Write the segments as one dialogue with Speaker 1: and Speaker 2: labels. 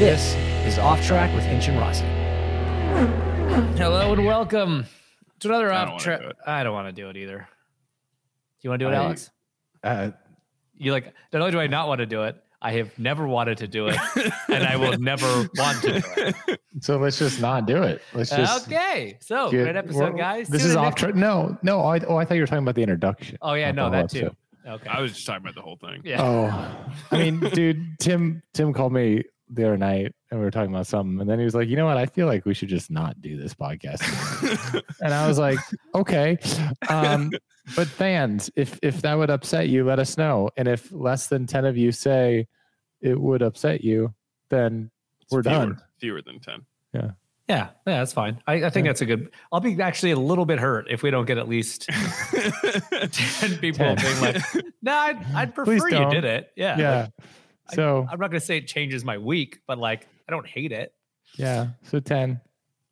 Speaker 1: This is Off Track with Hinch and Rossi. Hello and welcome to another
Speaker 2: I
Speaker 1: Off Track. I don't want to do it either. Do you want to do it,
Speaker 3: I-
Speaker 1: Alex?
Speaker 3: Uh,
Speaker 1: You like? Not only do I not want to do it, I have never wanted to do it, and I will never want to do it.
Speaker 3: so let's just not do it. Let's just
Speaker 1: okay, so
Speaker 3: get-
Speaker 1: great episode, guys.
Speaker 3: This
Speaker 1: Tune
Speaker 3: is off track. No, no. I, oh, I thought you were talking about the introduction.
Speaker 1: Oh yeah, no, that too.
Speaker 3: episode.
Speaker 1: Okay.
Speaker 2: I was just talking about the whole thing.
Speaker 1: yeah.
Speaker 3: Oh, I mean, dude, Tim Tim called me the other night and we were talking about something, and then he was like, "You know what? I feel like we should just not do this podcast." and I was like, "Okay." Um, but fans, if if that would upset you, let us know. And if less than ten of you say it would upset you, then
Speaker 2: It's
Speaker 3: we're
Speaker 2: fewer,
Speaker 3: done.
Speaker 2: Fewer than ten.
Speaker 1: Yeah, yeah, yeah, that's fine. I, I think
Speaker 3: Yeah.
Speaker 1: that's a good. I'll be actually a little bit hurt if we don't get at least ten people
Speaker 3: 10.
Speaker 1: being like, "No, I'd, I'd prefer you did it." Yeah,
Speaker 3: Yeah.
Speaker 1: like, I-
Speaker 3: So
Speaker 1: I'm not gonna say it changes my week, but like I don't hate it.
Speaker 3: yeah. So ten.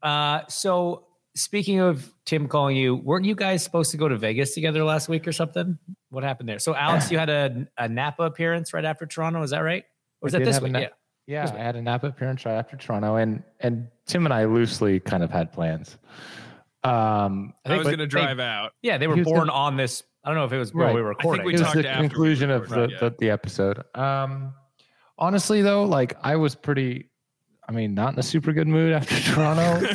Speaker 1: Uh, so speaking of Tim calling you, weren't you guys supposed to go to Vegas together last week or something? What happened there? So Alex, you had a, a Napa appearance right after Toronto. Is that right? Or was
Speaker 3: I
Speaker 1: that this
Speaker 3: have
Speaker 1: week?
Speaker 3: Na-
Speaker 1: yeah.
Speaker 3: Yeah,
Speaker 1: This
Speaker 3: I
Speaker 1: week.
Speaker 3: had a Napa appearance right after Toronto, and and Tim and I loosely kind of had plans. Um,
Speaker 1: I
Speaker 2: I was going to
Speaker 1: they-
Speaker 2: drive out.
Speaker 1: Yeah, they were born
Speaker 3: gonna-
Speaker 1: on this. I don't know if it was while
Speaker 3: Right.
Speaker 1: we were
Speaker 2: I think
Speaker 1: recording.
Speaker 2: we
Speaker 3: it was the
Speaker 2: after we
Speaker 3: conclusion of the,
Speaker 2: recorded, yeah.
Speaker 3: the the episode. Um, honestly, though, like I was pretty. I mean, not in a super good mood after Toronto,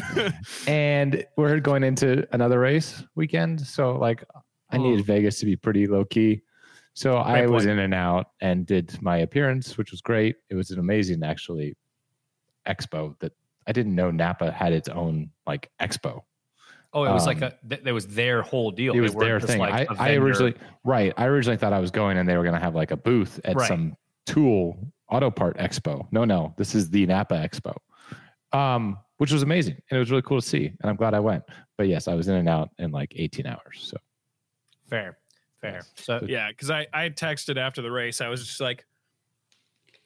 Speaker 3: and we're going into another race weekend. So, like, I needed Vegas to be pretty low key. So I
Speaker 1: Great
Speaker 3: was
Speaker 1: point.
Speaker 3: in and out and did my appearance, which was great. It was an amazing, actually, expo that I didn't know Napa had its own like expo.
Speaker 1: oh, it was like
Speaker 3: um,
Speaker 1: a. Th- there was their whole deal.
Speaker 3: it was their thing.
Speaker 1: like
Speaker 3: I, I originally right. I originally thought I was going and they were going to have like a booth at
Speaker 1: Right.
Speaker 3: some tool auto part expo. No, no, this is the Napa Expo, um, which was amazing and it was really cool to see. And I'm glad I went. But yes, I was in and out in like 18 hours. So
Speaker 1: fair, fair.
Speaker 3: Yes.
Speaker 1: So
Speaker 2: yeah, because I I texted after the race. I was just like,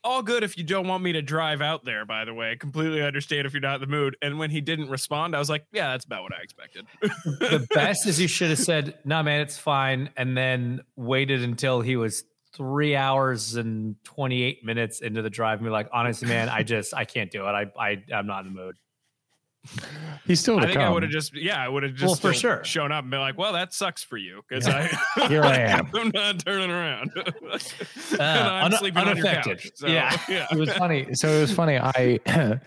Speaker 2: all good if you don't want me to drive out there. By the way, completely understand if you're not in the mood. And when he didn't respond, I was like, yeah, that's about what I expected.
Speaker 1: the best is you should have said, "No, man, it's fine," and then waited until he was three hours and twenty eight minutes into the drive, and be like, "Honestly, man, I just I can't do it. I I I'm not in the mood."
Speaker 3: He's still
Speaker 2: I
Speaker 3: have
Speaker 2: think I would have just yeah, I would have just
Speaker 1: Well, for sure.
Speaker 2: shown up and been like, well, that sucks for you because I
Speaker 3: Here I am.
Speaker 2: I'm not turning around.
Speaker 1: Uh,
Speaker 2: I'm
Speaker 1: un-
Speaker 2: sleeping on your
Speaker 1: unaffected.
Speaker 2: couch. So,
Speaker 1: Yeah.
Speaker 2: yeah.
Speaker 3: it was funny. So it was funny. I,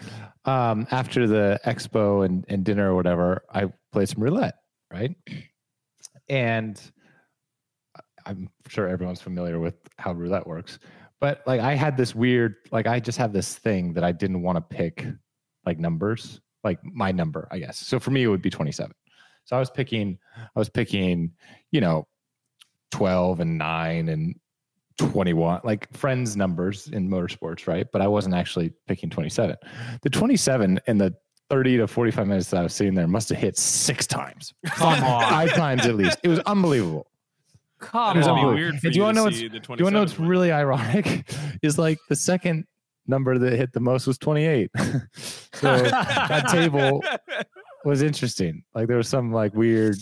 Speaker 3: um, after the expo and, and dinner or whatever, I played some roulette, right? And I'm sure everyone's familiar with how roulette works. But like I had this weird, like I just have this thing that I didn't want to pick like numbers, like my number, I guess. So for me, it would be 27. So I was picking, I was picking, you know, 12 and nine and 21, like friends' numbers in motorsports, right? But I wasn't actually picking 27. The 27 in the 30 to 45 minutes that I was sitting there must have hit six times,
Speaker 1: Come on,
Speaker 3: five times at least. It was unbelievable.
Speaker 1: Come
Speaker 3: It was
Speaker 2: It'd
Speaker 1: on.
Speaker 3: unbelievable.
Speaker 2: weird for
Speaker 3: And do you
Speaker 2: you
Speaker 3: wanna know what's- Do you want to know what's
Speaker 2: 27
Speaker 3: really ironic? Is like the second number that hit the most was 28. so that table was interesting. Like there was some like weird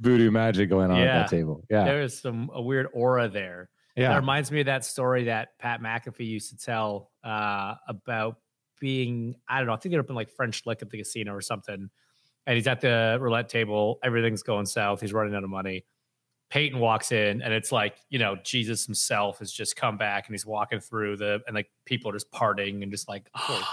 Speaker 3: voodoo magic going on at that table. Yeah.
Speaker 1: There was some a weird aura there. Yeah. That
Speaker 3: Yeah.
Speaker 1: reminds me of that story that Pat McAfee used to tell uh, about being, I don't know, I think they're up in like French Lick at the casino or something. And he's at the roulette table. Everything's going south. He's running out of money. Peyton walks in and it's like, you know, Jesus himself has just come back and he's walking through the, and like people are just parting and just like, oh.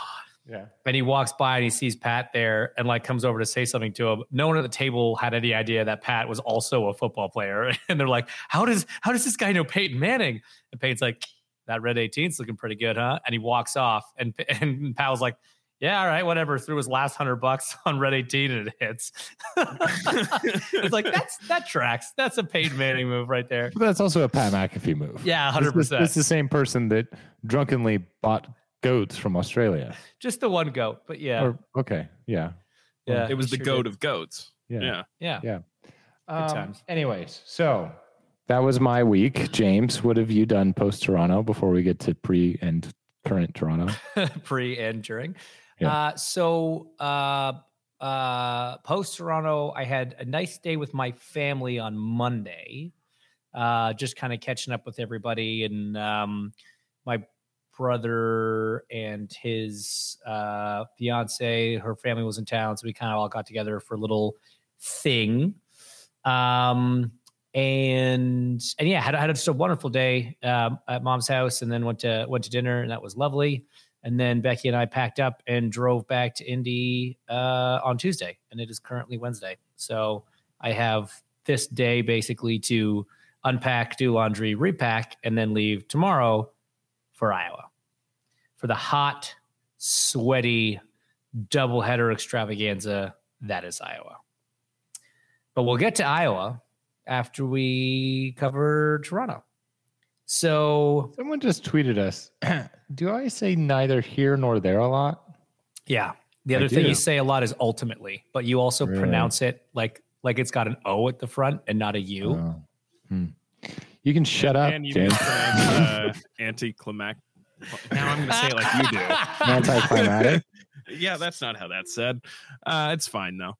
Speaker 3: Yeah.
Speaker 1: and he walks by and he sees Pat there and like comes over to say something to him. No one at the table had any idea that Pat was also a football player. And they're like, How does how does this guy know Peyton Manning? And Peyton's like, That red 18's looking pretty good, huh? And he walks off and and Pat was like, Yeah, all right, whatever. Threw his last hundred bucks on red 18 and it hits. it's like that's that tracks. That's a Peyton Manning move right there.
Speaker 3: But that's also a Pat McAfee move.
Speaker 1: Yeah, hundred percent.
Speaker 3: It's the same person that drunkenly bought goats from Australia.
Speaker 1: Just the one goat, but yeah,
Speaker 3: Or okay, yeah,
Speaker 1: yeah.
Speaker 2: it was
Speaker 1: he
Speaker 2: the
Speaker 1: sure
Speaker 2: goat
Speaker 1: did.
Speaker 2: of goats.
Speaker 3: yeah.
Speaker 2: Yeah.
Speaker 1: Yeah.
Speaker 3: Yeah.
Speaker 1: Good um, times.
Speaker 3: Anyways, so that was my week. James, what have you done post Toronto before we get to pre and current Toronto?
Speaker 1: pre and during.
Speaker 3: Yeah.
Speaker 1: Uh, so uh, uh, post Toronto, I had a nice day with my family on Monday. Uh, just kind of catching up with everybody, and um, my brother and his uh, fiance, her family was in town, so we kind of all got together for a little thing. Um, and and yeah, had had just a wonderful day um, at mom's house, and then went to went to dinner, and that was lovely. And then Becky and I packed up and drove back to Indy uh, on Tuesday, and it is currently Wednesday. So I have this day basically to unpack, do laundry, repack, and then leave tomorrow for Iowa for the hot, sweaty doubleheader extravaganza that is Iowa. But we'll get to Iowa after we cover Toronto. So
Speaker 3: Someone just tweeted us. Do I say neither here nor there a lot?
Speaker 1: Yeah. The
Speaker 3: I
Speaker 1: other thing
Speaker 3: do.
Speaker 1: you say a lot is ultimately, but you also
Speaker 3: Really?
Speaker 1: pronounce it like like it's got an O at the front and not a U.
Speaker 3: Oh. Hmm. You can shut up,
Speaker 2: and you
Speaker 3: James.
Speaker 2: mispronounce uh, anticlimactic. Now I'm going to say it like you do.
Speaker 3: Anticlimactic.
Speaker 2: Yeah, that's not how that's said. Uh, it's fine though.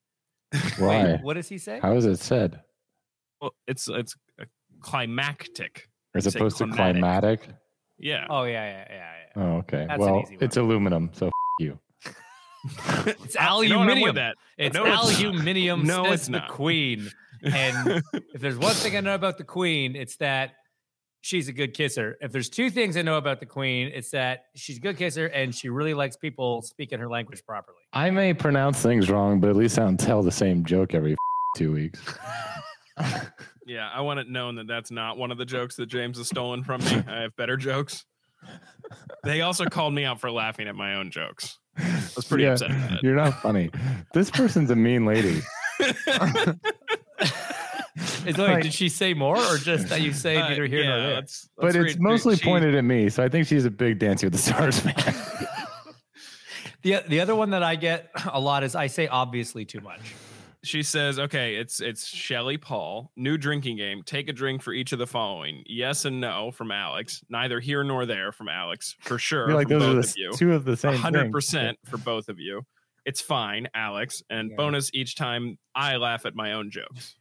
Speaker 3: Why?
Speaker 1: Wait, what does he say?
Speaker 3: How is it said?
Speaker 2: Well, it's it's uh, climactic.
Speaker 3: As
Speaker 2: Say
Speaker 3: opposed to
Speaker 2: climatic.
Speaker 3: climatic?
Speaker 2: Yeah.
Speaker 1: Oh yeah, yeah, yeah, yeah.
Speaker 3: Oh, okay.
Speaker 1: That's an
Speaker 3: well,
Speaker 1: easy one.
Speaker 3: it's aluminum, so f- you.
Speaker 1: It's
Speaker 2: You know what, I'm with
Speaker 1: aluminium.
Speaker 2: that.
Speaker 1: It's
Speaker 2: No, it's
Speaker 1: aluminium.
Speaker 2: No, it's
Speaker 1: the
Speaker 2: not.
Speaker 1: queen. And if there's one thing I know about the queen, it's that she's a good kisser. If there's two things I know about the queen, it's that she's a good kisser and she really likes people speaking her language properly.
Speaker 3: I may pronounce things wrong, but at least I don't tell the same joke every f- two weeks.
Speaker 2: Yeah, I want it known that that's not one of the jokes that James has stolen from me. I have better jokes. They also called me out for laughing at my own jokes. I was pretty
Speaker 3: Yeah,
Speaker 2: upset about it.
Speaker 3: You're not funny. This person's a mean lady.
Speaker 1: Is, wait, did she say more or just that you say
Speaker 2: Uh,
Speaker 1: neither here
Speaker 2: yeah,
Speaker 1: nor there?
Speaker 2: let's-
Speaker 3: But
Speaker 2: let's
Speaker 3: it's
Speaker 2: read-
Speaker 3: mostly
Speaker 2: she-
Speaker 3: pointed at me, so I think she's a big Dancing with the Stars fan.
Speaker 1: The the other one that I get a lot is I say obviously too much.
Speaker 2: She says, "Okay, it's it's Shelly Paul. New drinking game. Take a drink for each of the following. Yes and no from Alex. Neither here nor there from Alex. For sure.
Speaker 3: Like
Speaker 2: from
Speaker 3: those are the
Speaker 2: of you.
Speaker 3: two of the same.
Speaker 2: hundred percent for both of you. It's fine, Alex. And
Speaker 3: Yeah.
Speaker 2: bonus each time I laugh at my own jokes.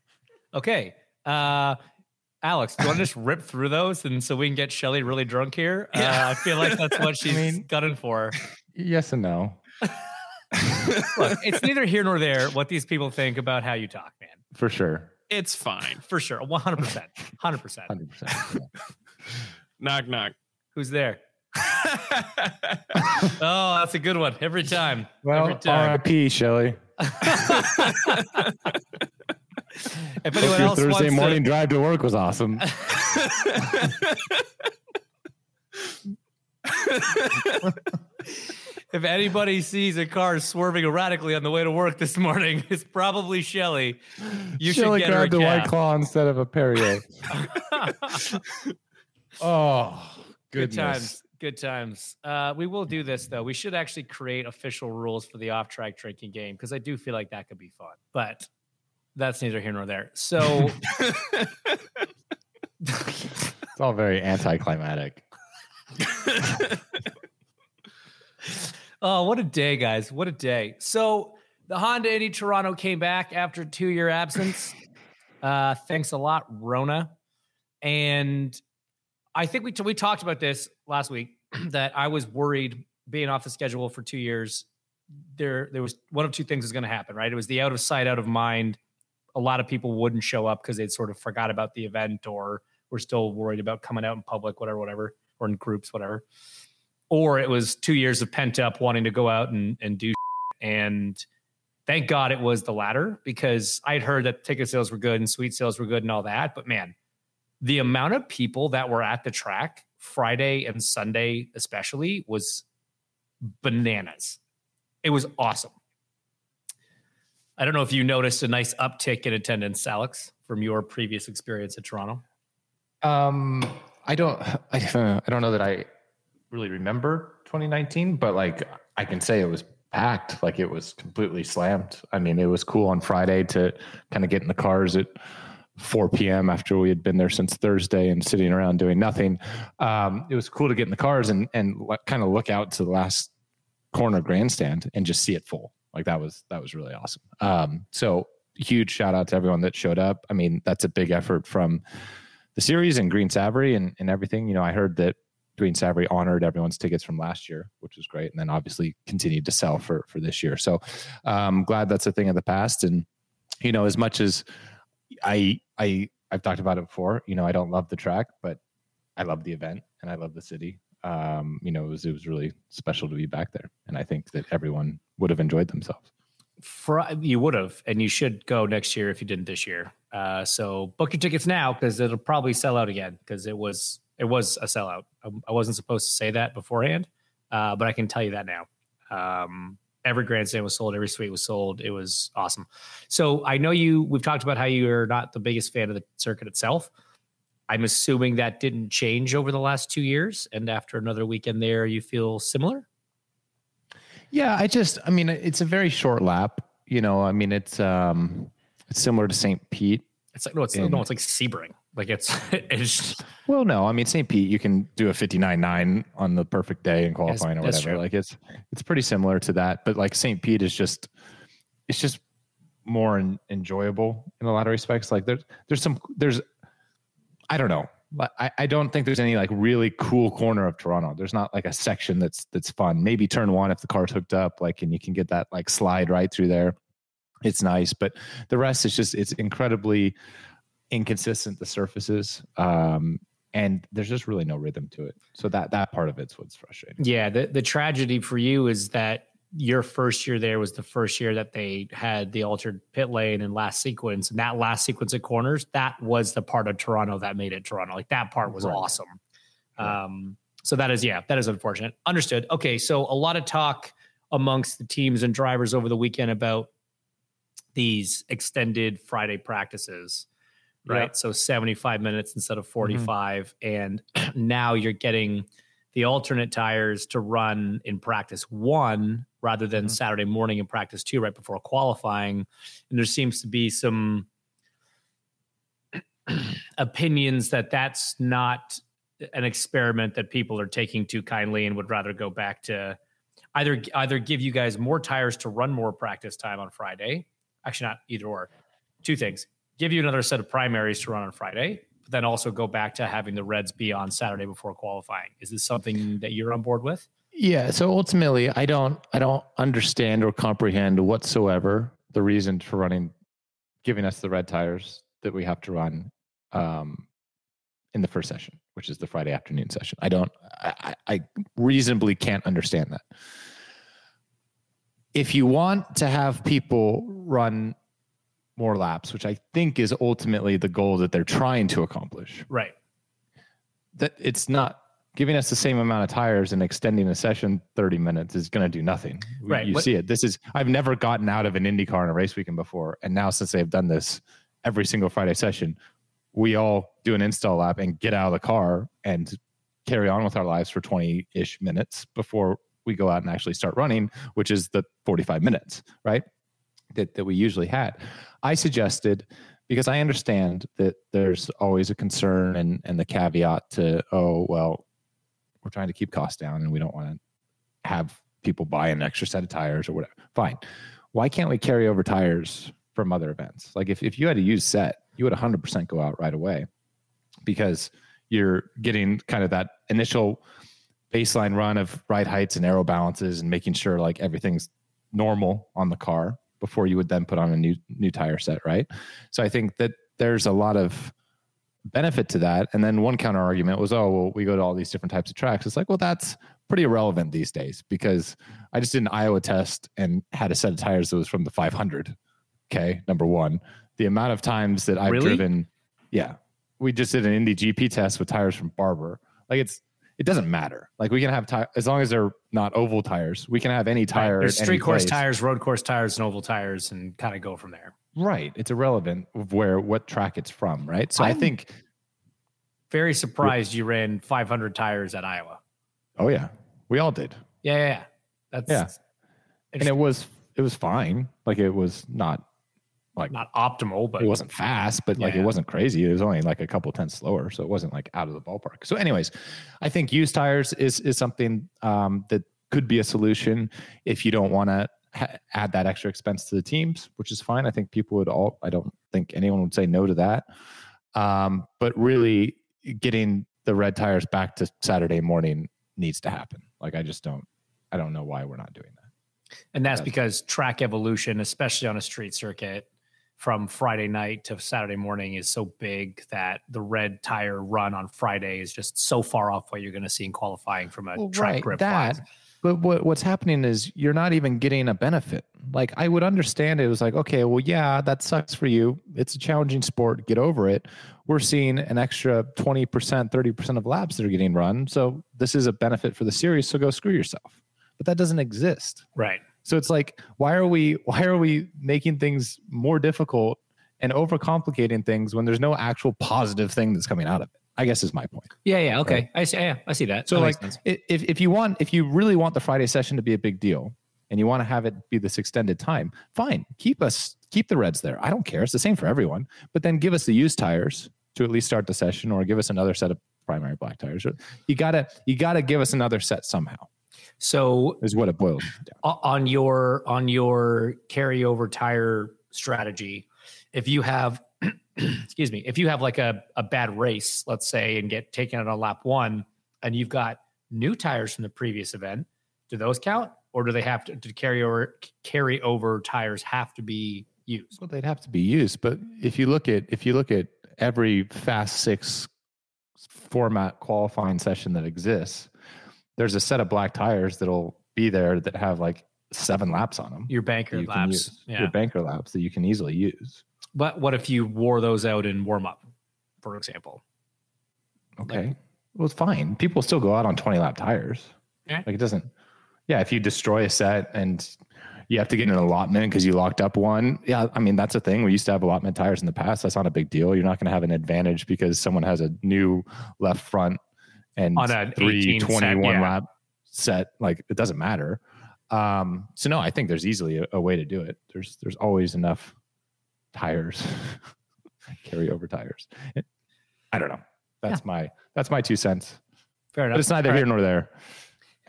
Speaker 1: Okay. Uh Alex, do you want to just rip through those and so we can get Shelly really drunk here? Uh, I feel like that's what she's
Speaker 3: mean-
Speaker 1: gunning for.
Speaker 3: Yes and no.
Speaker 1: Look, it's neither here nor there what these people think about how you talk, man.
Speaker 3: For sure.
Speaker 2: It's fine.
Speaker 1: For sure. 100%. 100%.
Speaker 3: 100%.
Speaker 2: Knock knock.
Speaker 1: Who's there? Oh, that's a good one. Every time.
Speaker 3: Well,
Speaker 1: Every time.
Speaker 3: RIP, Shelly.
Speaker 1: If anyone
Speaker 3: your
Speaker 1: else
Speaker 3: Thursday
Speaker 1: wants
Speaker 3: morning
Speaker 1: to,
Speaker 3: drive to work was awesome.
Speaker 1: If anybody sees a car swerving erratically on the way to work this morning, it's probably Shelly. You
Speaker 3: Shelly
Speaker 1: should get her a
Speaker 3: grabbed White. Claw instead of a Perrier. oh,
Speaker 1: Good times. Good times. Uh, we will do this though. We should actually create official rules for the off-track drinking game because I do feel like that could be fun. But that's neither here nor there. So
Speaker 3: It's all very anticlimactic.
Speaker 1: Oh, what a day, guys. What a day. So the Honda Indy Toronto came back after a two-year absence. Uh, thanks a lot, Rona. And I think we, t- we talked about this last week that I was worried being off the schedule for two years. There, there was one of two things was going to happen, right? It was the out of sight, out of mind. A lot of people wouldn't show up because they'd sort of forgot about the event or were still worried about coming out in public, whatever, whatever, or in groups, whatever. Or it was two years of pent up wanting to go out and, and do. And thank God it was the latter because I'd heard that ticket sales were good and suite sales were good and all that. But man, the amount of people that were at the track Friday and Sunday, especially, was bananas. It was awesome. I don't know if you noticed a nice uptick in attendance, Alex, from your previous experience at Toronto.
Speaker 3: Um, I don't, I, I don't know that I really remember 2019, but like I can say it was packed. Like it was completely slammed. I mean, it was cool on Friday to kind of get in the cars at 4 p.m. after we had been there since Thursday and sitting around doing nothing. Um, it was cool to get in the cars and and kind of look out to the last corner grandstand and just see it full. Like that was that was really awesome. Um, so huge shout out to everyone that showed up. I mean, that's a big effort from the series and Green Savoree and, and everything. You know, I heard that Green Savoree honored everyone's tickets from last year, which was great, and then obviously continued to sell for for this year. So um, glad that's a thing of the past. And you know, as much as I I I've talked about it before, you know, I don't love the track, but I love the event and I love the city. Um, you know, it was it was really special to be back there, and I think that everyone would have enjoyed themselves.
Speaker 1: For, you would have, and you should go next year if you didn't this year. Uh, so book your tickets now because it'll probably sell out again because it was it was a sellout. I, I, wasn't supposed to say that beforehand, uh, but I can tell you that now. Um, every grandstand was sold, every suite was sold. It was awesome. So I know you. We've talked about how you are not the biggest fan of the circuit itself. I'm assuming that didn't change over the last two years, and after another weekend there, you feel similar.
Speaker 3: Yeah, I just, I mean, it's a very short lap. You know, I mean, it's um, it's similar to St. Pete.
Speaker 1: It's like no, it's no, it's like Sebring. Like it's it's.
Speaker 3: Well, no, I mean St. Pete, you can do a fifty nine nine on the perfect day in qualifying or whatever. Like it's it's pretty similar to that, but like St. Pete is just it's just more in, enjoyable in a lot of respects. Like there's there's some there's I don't know. I, I don't think there's any like really cool corner of Toronto. There's not like a section that's that's fun. Maybe turn one if the car's hooked up, like and you can get that like slide right through there. It's nice, but the rest is just it's incredibly inconsistent the surfaces. Um and there's just really no rhythm to it. So that that part of it's what's frustrating.
Speaker 1: Yeah, the the tragedy for you is that your first year there was the first year that they had the altered pit lane and last sequence and that last sequence of corners that was the part of toronto that made it toronto like that part was right. awesome right. um so that is yeah that is unfortunate understood okay so a lot of talk amongst the teams and drivers over the weekend about these extended friday practices right yep. so 75 minutes instead of mm-hmm. 45 mm-hmm. and now you're getting the alternate tires to run in practice one rather than mm-hmm. Saturday morning in practice two right before qualifying. And there seems to be some opinions that that's not an experiment that people are taking too kindly and would rather go back to either either give you guys more tires to run more practice time on Friday. Actually, not either or. Two things: give you another set of primaries to run on Friday, but then also go back to having the Reds be on Saturday before qualifying. Is this something that you're on board with?
Speaker 3: Yeah. So ultimately, I don't, I don't understand or comprehend whatsoever the reason for running, giving us the red tires that we have to run um, in the first session, which is the Friday afternoon session. I don't, I, I reasonably can't understand that. If you want to have people run more laps, which I think is ultimately the goal that they're trying to accomplish.
Speaker 1: Right.
Speaker 3: That it's not giving us the same amount of tires and extending a session 30 minutes is going to do nothing.
Speaker 1: Right.
Speaker 3: You what, see it. This is, I've never gotten out of an Indy car in a race weekend before. And now, since they've done this every single Friday session, we all do an install lap and get out of the car and carry on with our lives for 20 ish minutes before we go out and actually start running, which is the 45 minutes, right? That, that we usually had. I suggested because I understand that there's always a concern and and the caveat to oh well we're trying to keep costs down and we don't want to have people buy an extra set of tires or whatever. Fine. Why can't we carry over tires from other events? Like if, if you had a used set, you would 100% go out right away because you're getting kind of that initial baseline run of ride heights and aero balances and making sure like everything's normal on the car before you would then put on a new new tire set, right? So I think that there's a lot of benefit to that. And then one counter argument was, oh, well, we go to all these different types of tracks. It's like, well, that's pretty irrelevant these days because I just did an Iowa test and had a set of tires that was from the 500. Okay, number one, the amount of times that I've
Speaker 1: Really?
Speaker 3: driven, yeah, we just did an Indy GP test with tires from Barber. Like it's it doesn't matter. Like we can have tire as long as they're not oval tires. We can have any tire.
Speaker 1: There's
Speaker 3: at any
Speaker 1: street course
Speaker 3: place.
Speaker 1: tires, road course tires, and oval tires, and kind of go from there.
Speaker 3: Right. It's irrelevant of where what track it's from. Right. So i
Speaker 1: I'm-
Speaker 3: think.
Speaker 1: Very surprised you ran 500 tires at Iowa.
Speaker 3: Oh yeah, we all did.
Speaker 1: Yeah, yeah, yeah. That's
Speaker 3: Yeah. and it was it was fine. Like it was not like
Speaker 1: not optimal, but
Speaker 3: it wasn't fast, but like
Speaker 1: Yeah.
Speaker 3: it wasn't crazy. It was only like a couple tenths slower, so it wasn't like out of the ballpark. So, anyways, I think used tires is is something um, that could be a solution if you don't want to ha- add that extra expense to the teams, which is fine. I think people would all. I don't think anyone would say no to that. Um, but really, getting the red tires back to Saturday morning needs to happen. Like I just don't. I don't know why we're not doing that.
Speaker 1: And that's because track evolution, especially on a street circuit, from Friday night to Saturday morning is so big that the red tire run on Friday is just so far off what you're going to see in qualifying from a
Speaker 3: Well,
Speaker 1: track grip.
Speaker 3: that. But what what's happening is you're not even getting a benefit. Like I would understand it was like, okay, well, yeah, that sucks for you. It's a challenging sport. Get over it. We're seeing an extra 20%, 30% of laps that are getting run. So this is a benefit for the series. So go screw yourself. But that doesn't exist.
Speaker 1: Right.
Speaker 3: So it's like, why are we why are we making things more difficult and overcomplicating things when there's no actual positive thing that's coming out of it? I guess is my point.
Speaker 1: Yeah. Yeah. Okay. I see. Yeah. I see that.
Speaker 3: So
Speaker 1: That
Speaker 3: like
Speaker 1: makes sense.
Speaker 3: i- if if you want if you really want the Friday session to be a big deal and you want to have it be this extended time, fine. Keep us keep the reds there. I don't care. It's the same for everyone. But then give us the used tires to at least start the session or give us another set of primary black tires. You gotta you gotta give us another set somehow,
Speaker 1: so
Speaker 3: is what it boils down.
Speaker 1: on your on your carryover tire strategy if you have excuse me if you have like a, a bad race let's say and get taken out on lap one and you've got new tires from the previous event do those count or do they have to, to carry over carry over tires have to be used
Speaker 3: Well, they'd have to be used. But if you look at if you look at every fast six format qualifying session that exists, there's a set of black tires that'll be there that have like seven laps on them.
Speaker 1: your banker
Speaker 3: you
Speaker 1: laps yeah
Speaker 3: Your banker laps that you can easily use.
Speaker 1: but what if you wore those out in warm up for example
Speaker 3: Okay. well, it's fine. People still go out on 20 lap tires.
Speaker 1: Yeah.
Speaker 3: Like it doesn't, yeah, if you destroy a set and you have to get an allotment because you locked up one. Yeah. I mean, that's a thing. We used to have allotment tires in the past. That's not a big deal. You're not going to have an advantage because someone has a new left front and
Speaker 1: On 18
Speaker 3: three
Speaker 1: set,
Speaker 3: 21
Speaker 1: yeah.
Speaker 3: lap set. Like it doesn't matter. Um, so no, I think there's easily a, a way to do it. There's, there's always enough tires, carry over tires. I don't know. That's my, that's my two cents.
Speaker 1: fair
Speaker 3: But
Speaker 1: enough
Speaker 3: it's neither
Speaker 1: All
Speaker 3: here
Speaker 1: right.
Speaker 3: nor there.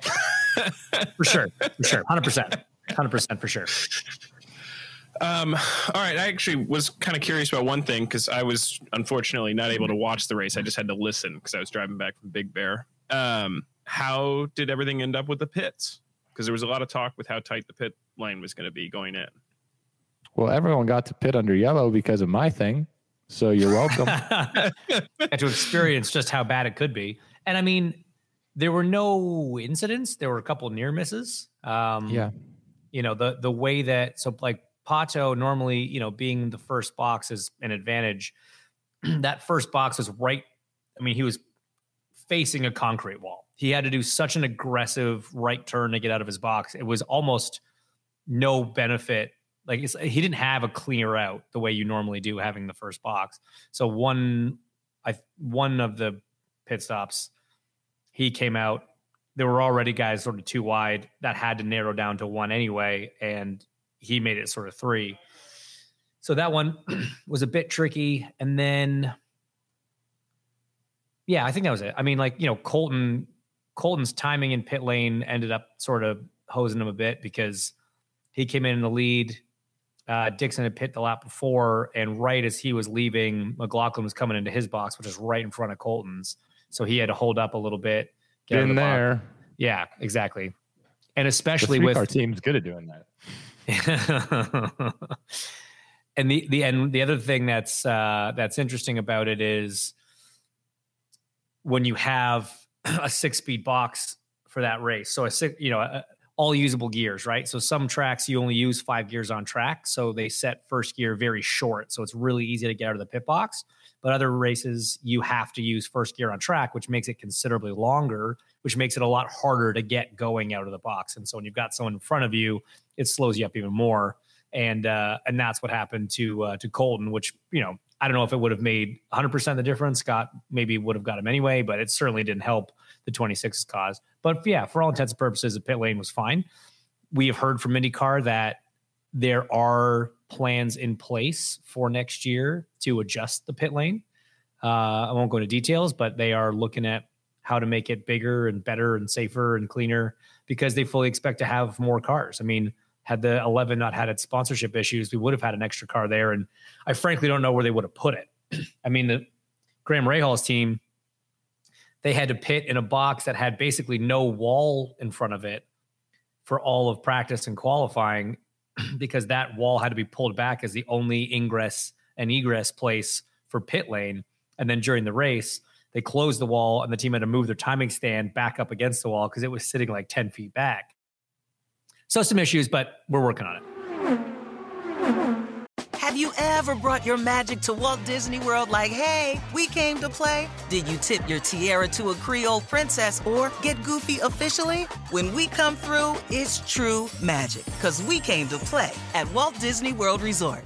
Speaker 1: for sure for sure 100% 100% for sure
Speaker 2: Um, all right. I actually was kind of curious about one thing because I was unfortunately not able to watch the race. I just had to listen because I was driving back from Big Bear. Um, how did everything end up with the pits? Because there was a lot of talk with how tight the pit lane was going to be going in.
Speaker 3: Well, everyone got to pit under yellow because of my thing. So you're welcome.
Speaker 1: and to experience just how bad it could be. And I mean, there were no incidents. There were a couple near misses. Um,
Speaker 3: yeah.
Speaker 1: You know, the the way that so like Pato normally, you know, being the first box is an advantage. that first box was right. I mean, he was facing a concrete wall. He had to do such an aggressive right turn to get out of his box. It was almost no benefit. Like he didn't have a clear out the way you normally do having the first box. So one, I one of the pit stops, he came out. There were already guys sort of too wide that had to narrow down to one anyway, and he made it sort of three. So that one was a bit tricky. And then, yeah, I think that was it. I mean, like you know, Colton, Colton's timing in pit lane ended up sort of hosing him a bit because he came in in the lead. Uh, Dixon had pit the lap before, and right as he was leaving, McLaughlin was coming into his box, which is right in front of Colton's. So he had to hold up a little bit. get
Speaker 3: Been
Speaker 1: the box.
Speaker 3: there.
Speaker 1: Yeah, exactly. And especially
Speaker 3: three
Speaker 1: with
Speaker 3: our team's good at doing that.
Speaker 1: and the the and the other thing that's uh, that's interesting about it is when you have a six speed box for that race. So a six, you know, a, all usable gears, right? So some tracks you only use five gears on track, so they set first gear very short, so it's really easy to get out of the pit box. But other races you have to use first gear on track, which makes it considerably longer, which makes it a lot harder to get going out of the box. And so when you've got someone in front of you, it slows you up even more. And uh, and that's what happened to uh, to Colton, which you know I don't know if it would have made 100% the difference. Scott maybe would have got him anyway, but it certainly didn't help the 26's cause. But yeah, for all intents and purposes, the pit lane was fine. We have heard from IndyCar that there are plans in place for next year to adjust the pit lane. Uh, I won't go into details, but they are looking at how to make it bigger and better and safer and cleaner because they fully expect to have more cars. I mean, had the 11 not had its sponsorship issues, we would have had an extra car there. And I frankly don't know where they would have put it. I mean, the Graham Rahal's team they had to pit in a box that had basically no wall in front of it for all of practice and qualifying because that wall had to be pulled back as the only ingress and egress place for pit lane. And then during the race, they closed the wall and the team had to move their timing stand back up against the wall because it was sitting like 10 feet back. So some issues, but we're working on it.
Speaker 4: Have you ever brought your magic to Walt Disney World like, hey, we came to play? Did you tip your tiara to a Creole princess or get goofy officially? When we come through, it's true magic because we came to play at Walt Disney World Resort.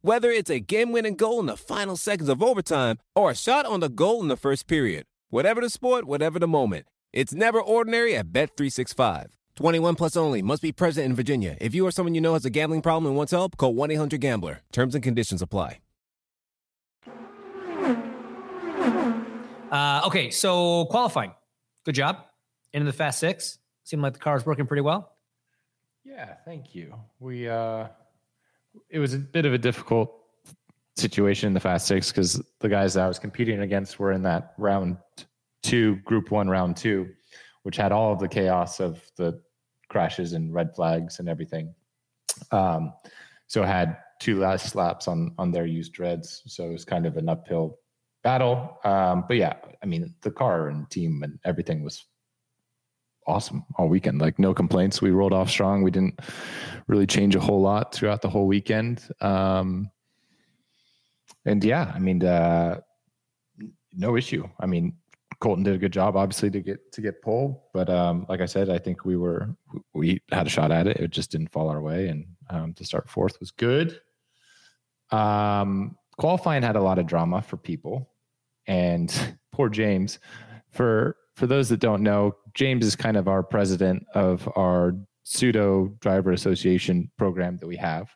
Speaker 5: Whether it's a game-winning goal in the final seconds of overtime or a shot on the goal in the first period. Whatever the sport, whatever the moment. It's never ordinary at Bet365. 21 plus only. Must be present in Virginia. If you or someone you know has a gambling problem and wants help, call 1 800 Gambler. Terms and conditions apply.
Speaker 1: Uh, okay, so qualifying. Good job. Into the fast six. Seemed like the car is working pretty well.
Speaker 3: Yeah, thank you. We uh it was a bit of a difficult situation in the fast six because the guys that I was competing against were in that round two, group one, round two, which had all of the chaos of the crashes and red flags and everything. Um, so had two last laps on on their used dreads, so it was kind of an uphill battle. Um, but yeah, I mean the car and team and everything was awesome all weekend. Like no complaints. We rolled off strong. We didn't really change a whole lot throughout the whole weekend. Um, and yeah, I mean, uh, no issue. I mean, Colton did a good job, obviously, to get to get pole. But um, like I said, I think we were we had a shot at it. It just didn't fall our way, and um, to start fourth was good. Um, qualifying had a lot of drama for people, and poor James. For for those that don't know, James is kind of our president of our pseudo driver association program that we have.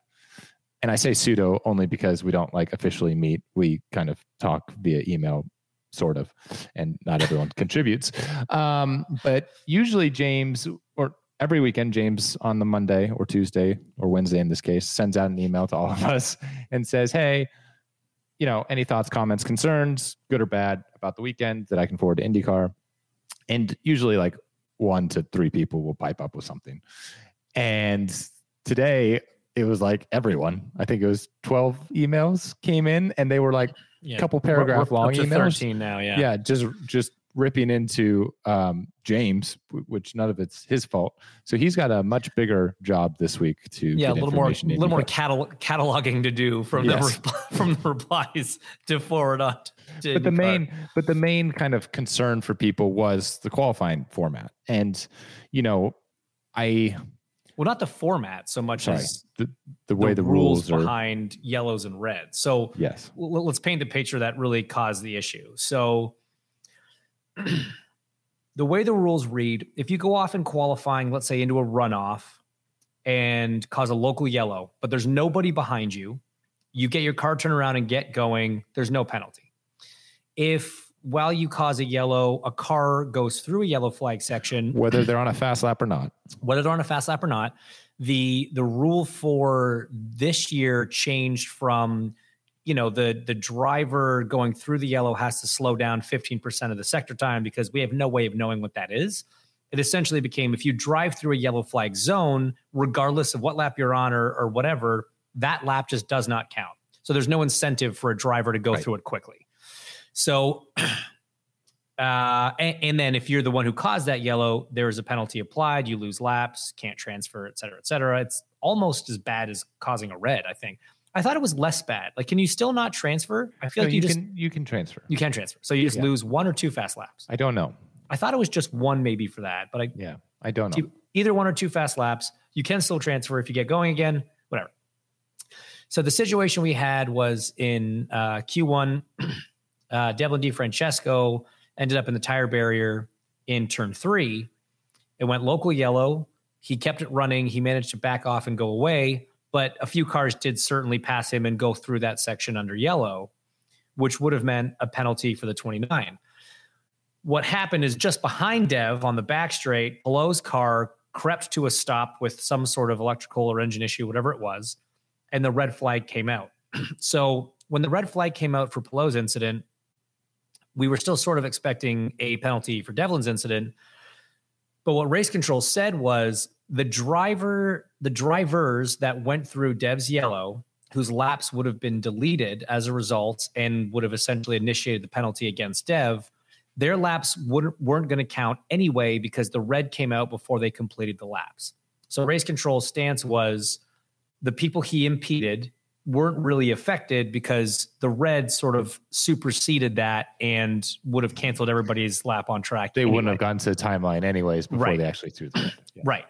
Speaker 3: And I say pseudo only because we don't like officially meet. We kind of talk via email sort of, and not everyone contributes. Um, but usually, James, or every weekend, James on the Monday or Tuesday or Wednesday in this case, sends out an email to all of us and says, Hey, you know, any thoughts, comments, concerns, good or bad about the weekend that I can forward to IndyCar. And usually, like one to three people will pipe up with something. And today, it was like everyone. I think it was 12 emails came in and they were like
Speaker 1: Yeah.
Speaker 3: a couple paragraph
Speaker 1: We're- we're
Speaker 3: long emails.
Speaker 1: 13 now, yeah.
Speaker 3: Yeah, just just ripping into um, James, wh- which none of it's his fault. So he's got a much bigger job this week to
Speaker 1: yeah, a little more, a little more catal- cataloging to do from
Speaker 3: Yes.
Speaker 1: the repl- from the replies to forward on. To
Speaker 3: but the main but the main kind of concern for people was the qualifying format and you know I
Speaker 1: Well, not the format so much
Speaker 3: sorry
Speaker 1: as
Speaker 3: the, the way the, rules, are.
Speaker 1: behind yellows and reds. So
Speaker 3: Yes.
Speaker 1: let's paint the picture that really caused the issue. So the way the rules read, if you go off in qualifying, let's say into a runoff and cause a local yellow, but there's nobody behind you, you get your car turned around and get going, there's no penalty. If while you cause a yellow, a car goes through a yellow flag section,
Speaker 3: Whether they're on a fast lap or not.
Speaker 1: whether they're on a fast lap or not. The the rule for this year changed from you know the the driver going through the yellow has to slow down 15% of the sector time because we have no way of knowing what that is. It essentially became if you drive through a yellow flag zone, regardless of what lap you're on or, or whatever, that lap just does not count. So there's no incentive for a driver to go
Speaker 3: Right.
Speaker 1: through it quickly. So uh, and, and then if you're the one who caused that yellow, there is a penalty applied. You lose laps, can't transfer, et cetera, et cetera. It's almost as bad as causing a red. I think. I thought it was less bad. Like, can you still not transfer? I feel
Speaker 3: No,
Speaker 1: like
Speaker 3: you,
Speaker 1: you, just
Speaker 3: can you can transfer.
Speaker 1: you can transfer. So you just
Speaker 3: Yeah.
Speaker 1: lose one or two fast laps.
Speaker 3: I don't know.
Speaker 1: I thought it was just one maybe for that, but I
Speaker 3: Yeah, I don't know.
Speaker 1: either one or two fast laps. You can still transfer if you get going again, whatever. So the situation we had was in uh, Q1, uh, Devlin DiFrancesco ended up in the tire barrier in turn three. It went local yellow. He kept it running. He managed to back off and go away, but a few cars did certainly pass him and go through that section under yellow, which would have meant a penalty for the 29 what happened is just behind Dev on the back straight, Palou's car crept to a stop with some sort of electrical or engine issue, whatever it was, and the red flag came out. so when the red flag came out for Palou's incident, we were still sort of expecting a penalty for Devlin's incident. But what race control said was the driver, the drivers that went through Dev's yellow, whose laps would have been deleted as a result and would have essentially initiated the penalty against Dev, their laps wouldn't, weren't going to count anyway because the red came out before they completed the laps. So race control's stance was the people he impeded weren't really affected because the red sort of superseded that and would have canceled everybody's lap on track.
Speaker 3: they
Speaker 1: anyway.
Speaker 3: wouldn't have gotten to the timeline anyways before
Speaker 1: Right.
Speaker 3: they actually threw the red. Yeah.
Speaker 1: Right.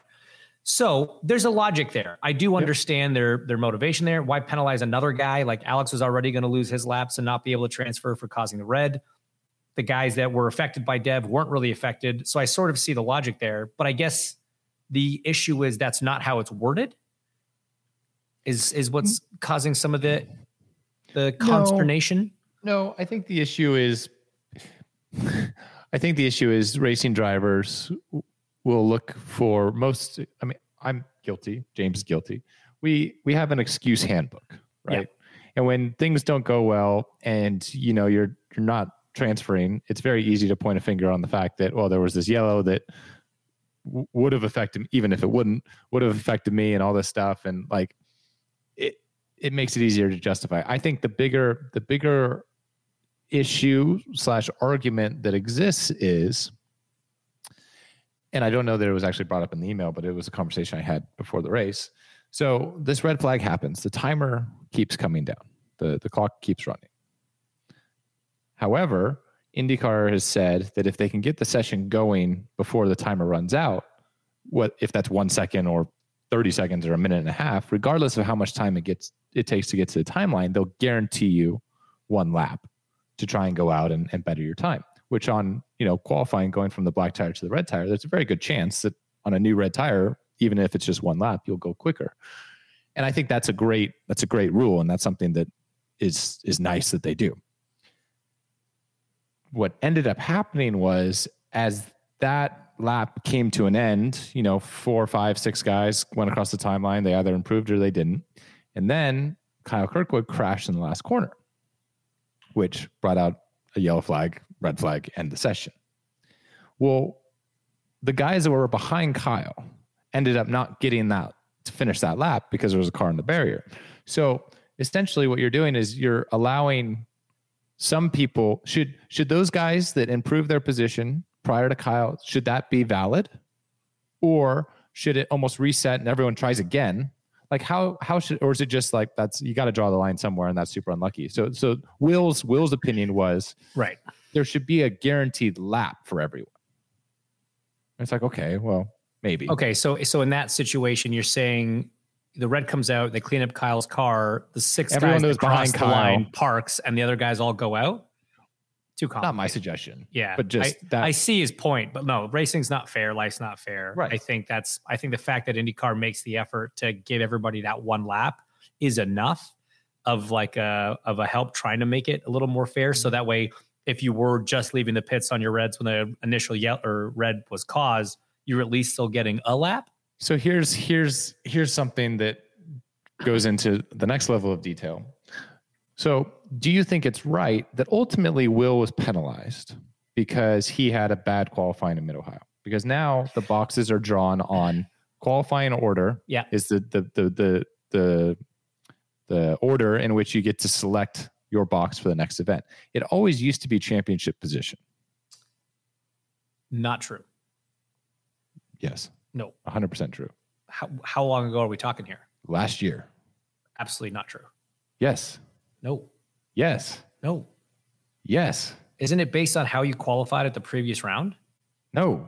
Speaker 1: So there's a logic there. I do understand their their motivation there. Why penalize another guy? Like Alex was already going to lose his laps and not be able to transfer for causing the red. The guys that were affected by Dev weren't really affected. So I sort of see the logic there. But I guess the issue is that's not how it's worded. Is is what's mm-hmm. causing some of the the consternation?
Speaker 3: No, I think the issue is I think the issue is racing drivers will look for most I mean I'm guilty, James is guilty. We we have an excuse handbook, right? And when things don't go well and you know you're you're not transferring, it's very easy to point a finger on the fact that well there was this yellow that w- would have affected even if it wouldn't would have affected me and all this stuff and like it makes it easier to justify. I think the bigger the bigger issue slash argument that exists is and I don't know that it was actually brought up in the email, but it was a conversation I had before the race. So this red flag happens. The timer keeps coming down. The the clock keeps running. However, IndyCar has said that if they can get the session going before the timer runs out, what if that's one second or 30 seconds or a minute and a half, regardless of how much time it gets it takes to get to the timeline, they'll guarantee you one lap to try and go out and, and better your time. Which on you know qualifying going from the black tire to the red tire, there's a very good chance that on a new red tire, even if it's just one lap, you'll go quicker. And I think that's a great that's a great rule, and that's something that is is nice that they do. What ended up happening was as that lap came to an end, you know, four, five, six guys went across the timeline. They either improved or they didn't. And then Kyle Kirkwood crashed in the last corner, which brought out a yellow flag, red flag, and the session. Well, the guys that were behind Kyle ended up not getting that to finish that lap because there was a car in the barrier. So essentially what you're doing is you're allowing some people should should those guys that improve their position prior to Kyle, should that be valid? Or should it almost reset and everyone tries again? Like how how should or is it just like that's you got to draw the line somewhere and that's super unlucky. So so Will's Will's opinion was
Speaker 1: Right.
Speaker 3: there should be a guaranteed lap for everyone. It's like, okay, well, maybe.
Speaker 1: Okay, so so in that situation, you're saying the red comes out, they clean up Kyle's car, the six
Speaker 3: Everyone
Speaker 1: guys that
Speaker 3: behind
Speaker 1: the
Speaker 3: Kyle.
Speaker 1: line parks, and the other guys all go out. Too
Speaker 3: Not my suggestion.
Speaker 1: Yeah,
Speaker 3: but just
Speaker 1: I,
Speaker 3: that.
Speaker 1: I see his point, but no, racing's not fair. Life's not fair.
Speaker 3: Right.
Speaker 1: I think that's. I think the fact that IndyCar makes the effort to give everybody that one lap is enough of like a of a help trying to make it a little more fair.
Speaker 3: Mm-hmm.
Speaker 1: So that way, if you were just leaving the pits on your reds when the initial yellow or red was caused, you're at least still getting a lap.
Speaker 3: So here's here's here's something that goes into the next level of detail. So, do you think it's right that ultimately Will was penalized because he had a bad qualifying in Mid Ohio? Because now the boxes are drawn on qualifying order.
Speaker 1: Yeah.
Speaker 3: is the the the the the the order in which you get to select your box for the next event. It always used to be championship position.
Speaker 1: Not true.
Speaker 3: Yes,
Speaker 1: No.
Speaker 3: 100% true.
Speaker 1: How how long ago are we talking here?
Speaker 3: Last year.
Speaker 1: Absolutely not true.
Speaker 3: Yes.
Speaker 1: No.
Speaker 3: Yes.
Speaker 1: No.
Speaker 3: Yes.
Speaker 1: Isn't it based on how you qualified at the previous round?
Speaker 3: No.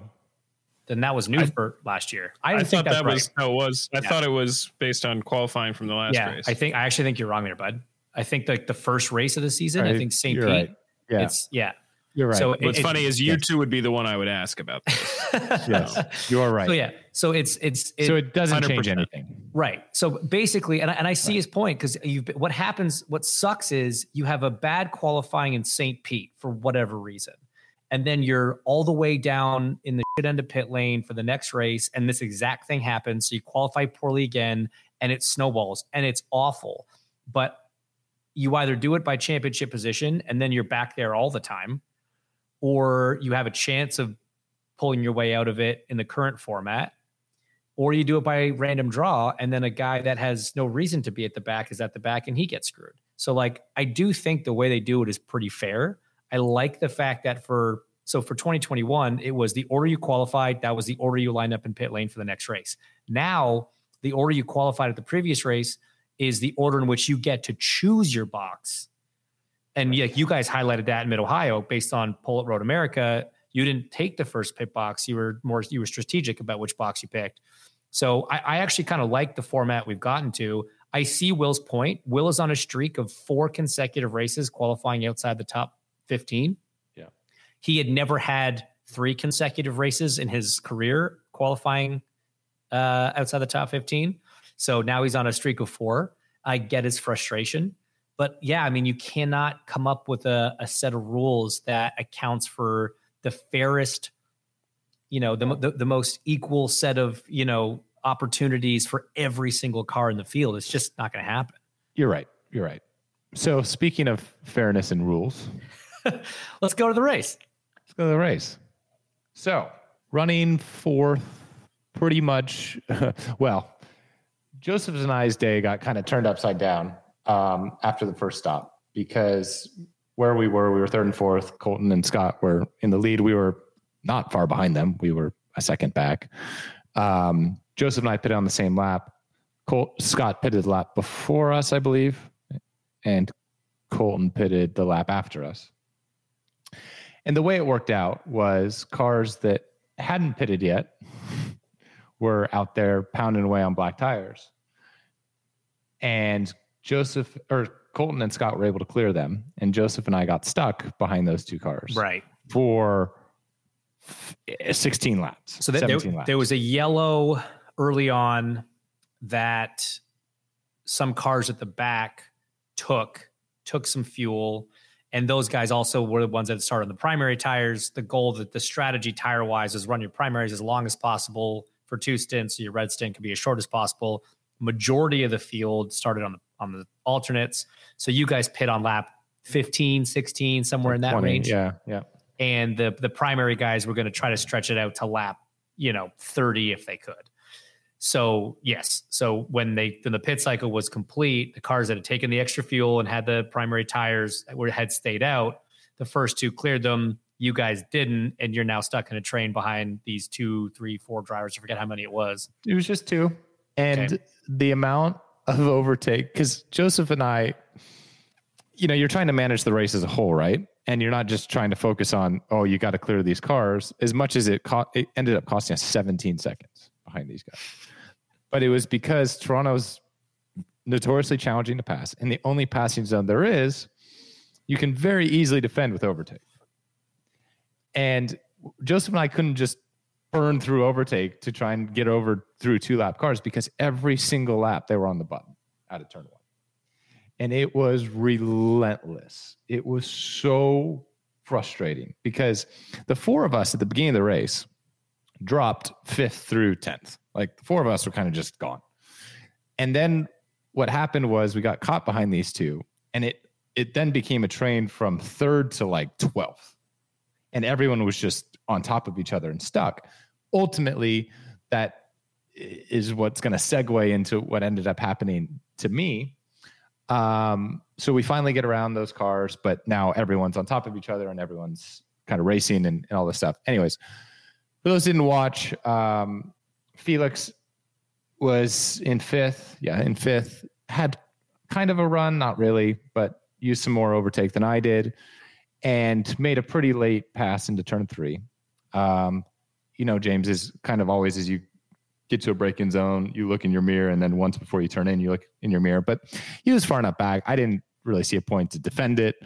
Speaker 1: Then that was new
Speaker 2: I-
Speaker 1: for last year. I,
Speaker 2: I,
Speaker 1: didn't think
Speaker 2: thought
Speaker 1: that's
Speaker 2: that
Speaker 1: right.
Speaker 2: was how it was. I
Speaker 1: Yeah.
Speaker 2: thought it was based on qualifying from the last
Speaker 1: yeah,
Speaker 2: race.
Speaker 1: I think I actually think you're wrong there, bud. I think like the first race of the season, I
Speaker 3: Right,
Speaker 1: think St. Pete.
Speaker 3: right. Yeah.
Speaker 1: It's yeah.
Speaker 3: You're right.
Speaker 1: So
Speaker 2: What's
Speaker 1: it-
Speaker 2: funny is you
Speaker 3: yes.
Speaker 2: two would be the one I would ask about. This.
Speaker 3: yes, you are right.
Speaker 1: So yeah. So it's it's it,
Speaker 3: so it doesn't change
Speaker 2: 100%.
Speaker 3: anything.
Speaker 1: Right. So basically, and I, and I see his point because you've what happens. What sucks is you have a bad qualifying in St. Pete for whatever reason, and then you're all the way down in the shit end of pit lane for the next race, and this exact thing happens. So you qualify poorly again, and it snowballs, and it's awful. But you either do it by championship position, and then you're back there all the time, or you have a chance of pulling your way out of it in the current format or you do it by random draw and then a guy that has no reason to be at the back is at the back and he gets screwed. So like i do think the way they do it is pretty fair. I like the fact that for so for 2021 it was the order you qualified that was the order you lined up in pit lane for the next race. Now the order you qualified at the previous race is the order in which you get to choose your box and yeah, you guys highlighted that in mid ohio based on pull at road america you didn't take the first pit box you were more you were strategic about which box you picked so I, I actually kind of like the format we've gotten to. I see Will's point. Will is on a streak of four consecutive races qualifying outside the top 15.
Speaker 3: Yeah.
Speaker 1: He had never had three consecutive races in his career qualifying uh, outside the top 15. So now he's on a streak of four. I get his frustration. But yeah, I mean, you cannot come up with a, a set of rules that accounts for the fairest you know the, the the most equal set of you know opportunities for every single car in the field it's just not going to happen
Speaker 3: You're right. You're right. So speaking of fairness and rules,
Speaker 1: let's go to the race
Speaker 3: let's go to the race. So running fourth, pretty much. well, Joseph's and I's day got kind of turned upside down um, after the first stop because where we were, we were third and fourth. Colton and Scott were in the lead. We were not far behind them. We were a second back. Um, Joseph and I pitted on the same lap. Colt, Scott pitted the lap before us, I believe, and Colton pitted the lap after us. And the way it worked out was cars that hadn't pitted yet were out there pounding away on black tires. And Joseph or Colton and Scott were able to clear them. And Joseph and I got stuck behind those two cars
Speaker 1: right
Speaker 3: for 16 laps.
Speaker 1: so that
Speaker 3: 17
Speaker 1: there,
Speaker 3: laps.
Speaker 1: there was a yellow early on that some cars at the back took took some fuel and those guys also were the ones that started on the primary tires the goal that the strategy tire wise is run your primaries as long as possible for two stints so your red stint can be as short as possible majority of the field started on the on the alternates so you guys pit on lap 15 16 somewhere in that
Speaker 3: 20,
Speaker 1: range
Speaker 3: Yeah, yeah.
Speaker 1: and the the primary guys were going to try to stretch it out to lap you know 30 if they could so yes so when they when the pit cycle was complete the cars that had taken the extra fuel and had the primary tires that were had stayed out the first two cleared them you guys didn't and you're now stuck in a train behind these two three four drivers i forget how many it was
Speaker 3: It was just two. And
Speaker 1: Okay.
Speaker 3: the amount of overtake, because Joseph and I, you know, you're trying to manage the race as a whole, right? And you're not just trying to focus on, oh, you got to clear these cars, as much as it, co- it ended up costing us 17 seconds. behind these guys. But it was because Toronto's notoriously challenging to pass, and the only passing zone there is, you can very easily defend with overtake. And Joseph and I couldn't just burn through overtake to try and get over through two lap cars because every single lap they were on the button out of turn one. And it was relentless. It was so frustrating because the four of us at the beginning of the race dropped fifth through 10th. Like the four of us were kind of just gone. And then what happened was we got caught behind these two and it it then became a train from third to like 12th. And everyone was just on top of each other and stuck. Ultimately, that is what's going to segue into what ended up happening to me. Um, so we finally get around those cars, but now everyone's on top of each other and everyone's kind of racing and, and all this stuff. Anyways, for those didn't watch, um, Felix was in fifth. Yeah, in fifth. Had kind of a run, not really, but used some more overtake than I did, and made a pretty late pass into turn three. Um, you know, James is kind of always as you get to a break-in zone, you look in your mirror, and then once before you turn in, you look in your mirror. But he was far enough back. I didn't really see a point to defend it,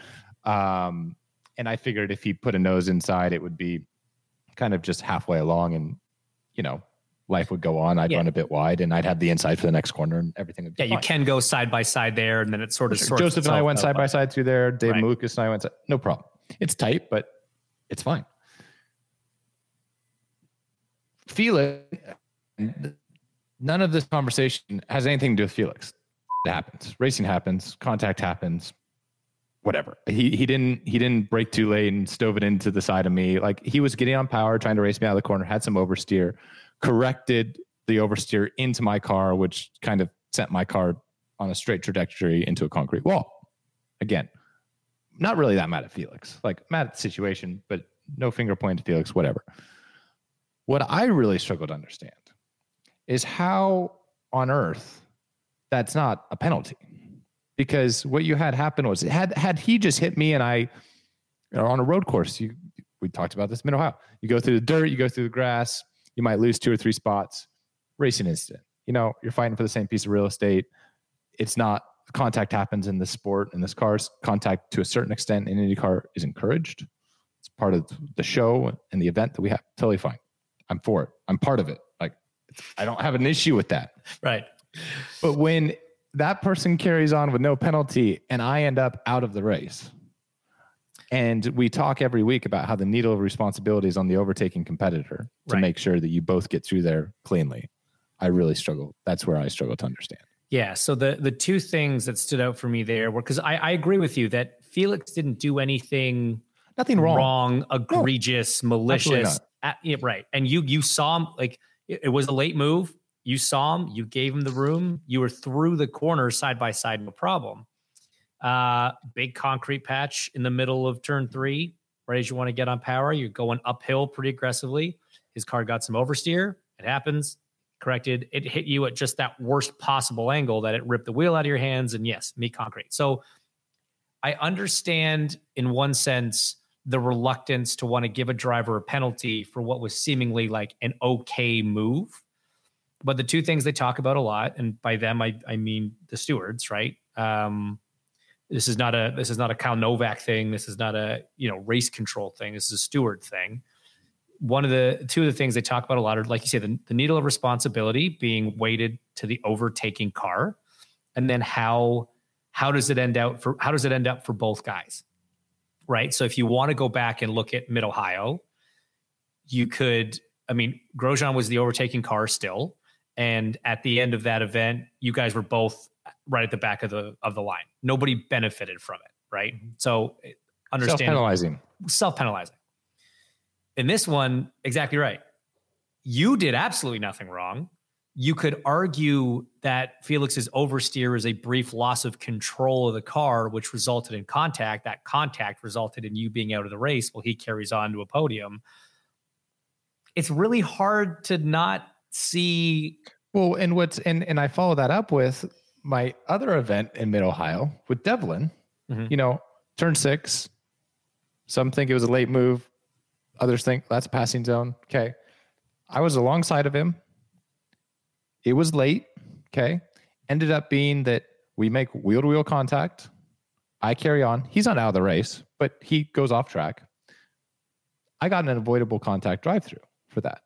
Speaker 3: um, and I figured if he put a nose inside, it would be kind of just halfway along, and you know, life would go on. I'd
Speaker 1: Yeah.
Speaker 3: run a bit wide, and I'd have the inside for the next corner, and everything would be
Speaker 1: Yeah, you can go side by side there, and then it sort of sorts
Speaker 3: Joseph and I went side by side through there. Dave
Speaker 1: Right.
Speaker 3: Lucas and I went. si- No problem. It's tight, but it's fine. Felix, none of this conversation has anything to do with Felix. It happens. Racing happens. Contact happens. Whatever. He he didn't he didn't brake too late and stove it into the side of me. Like he was getting on power, trying to race me out of the corner. Had some oversteer, corrected the oversteer into my car, which kind of sent my car on a straight trajectory into a concrete wall. Again, not really that mad at Felix. Like mad at the situation, but no finger point to Felix, whatever. What I really struggle to understand is how on earth that's not a penalty. Because what you had happen was had had he just hit me and I know, on a road course, you we talked about this in Ohio. You go through the dirt, you go through the grass, you might lose two or three spots. Racing incident. You know, you're fighting for the same piece of real estate. It's not contact happens in this sport in this cars. Contact to a certain extent in IndyCar is encouraged. It's part of the show and the event that we have. Totally fine. I'm for it. I'm part of it. Like I don't have an issue with that.
Speaker 1: Right.
Speaker 3: But when that person carries on with no penalty and I end up out of the race, and we talk every week about how the needle of responsibility is on the overtaking competitor to
Speaker 1: Right.
Speaker 3: make sure that you both get through there cleanly. I really struggle. That's where I struggle to understand.
Speaker 1: Yeah. So the the two things that stood out for me there were because I, I agree with you that Felix didn't do anything
Speaker 3: Nothing wrong.
Speaker 1: wrong, egregious, malicious. Uh, yeah, right. And you you saw him like it, it was a late move. You saw him. You gave him the room. You were through the corner side by side, no problem. Uh, big concrete patch in the middle of turn three. Right as you want to get on power, you're going uphill pretty aggressively. His car got some oversteer. It happens. Corrected. It hit you at just that worst possible angle that it ripped the wheel out of your hands. And yes, me concrete. So I understand in one sense the reluctance to want to give a driver a penalty for what was seemingly like an okay move. But the two things they talk about a lot, and by them I, I mean the stewards, right? Um, this is not a this is not a Kyle Novak thing. This is not a you know race control thing. This is a steward thing. One of the two of the things they talk about a lot are like you say the, the needle of responsibility being weighted to the overtaking car, and then how how does it end out for how does it end up for both guys? Right? So if you want to go back and look at Mid Ohio, you could. I mean, Grosjean was the overtaking car still, and at the end of that event, you guys were both right at the back of the of the line. Nobody benefited from it, right? So eh, understand
Speaker 3: Self-penalizing.
Speaker 1: self penalizing. In this one, exactly right. You did absolutely nothing wrong. You could argue that Felix's oversteer is a brief loss of control of the car, which resulted in contact. That contact resulted in you being out of the race while he carries on to a podium. It's really hard to not see.
Speaker 3: Well, and what's and and I follow that up with my other event in Mid Ohio with Devlin.
Speaker 1: Mhm.
Speaker 3: You know, turn six. Some think it was a late move. Others think that's passing zone. Okay. I was alongside of him. It was late. Okay. Ended up being that we make wheel to wheel contact. I carry on. He's not out of the race, but he goes off track. I got an avoidable contact drive through for that.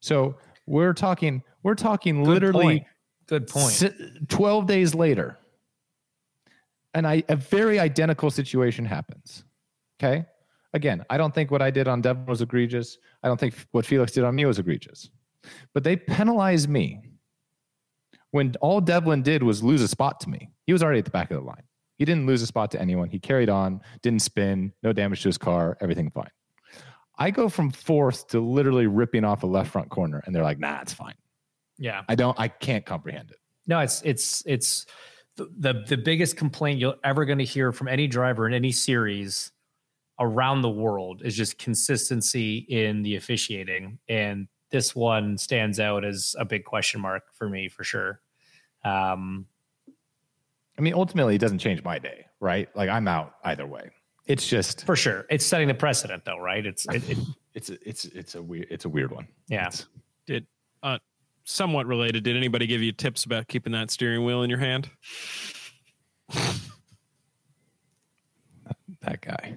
Speaker 3: So we're talking, we're talking
Speaker 1: Good
Speaker 3: literally
Speaker 1: point. Good point.
Speaker 3: si- 12 days later. And I, a very identical situation happens. Okay. Again, I don't think what I did on Devlin was egregious. I don't think what Felix did on me was egregious. But they penalized me when all Devlin did was lose a spot to me. He was already at the back of the line. He didn't lose a spot to anyone. He carried on, didn't spin, no damage to his car, everything fine. I go from fourth to literally ripping off a left front corner, and they're like, nah, it's fine.
Speaker 1: yeah.
Speaker 3: I don't, I can't comprehend it.
Speaker 1: No, it's it's it's the the, the biggest complaint you're ever going to hear from any driver in any series around the world is just consistency in the officiating, and this one stands out as a big question mark for me for sure. Um,
Speaker 3: I mean, ultimately, it doesn't change my day, right? Like I'm out either way. It's just
Speaker 1: for sure, it's setting the precedent, though, right? It's it, it,
Speaker 3: it's it's it's a weird it's a weird one.
Speaker 1: yeah.
Speaker 3: It's-
Speaker 2: Did uh, somewhat related? Did anybody give you tips about keeping that steering wheel in your hand?
Speaker 3: that guy.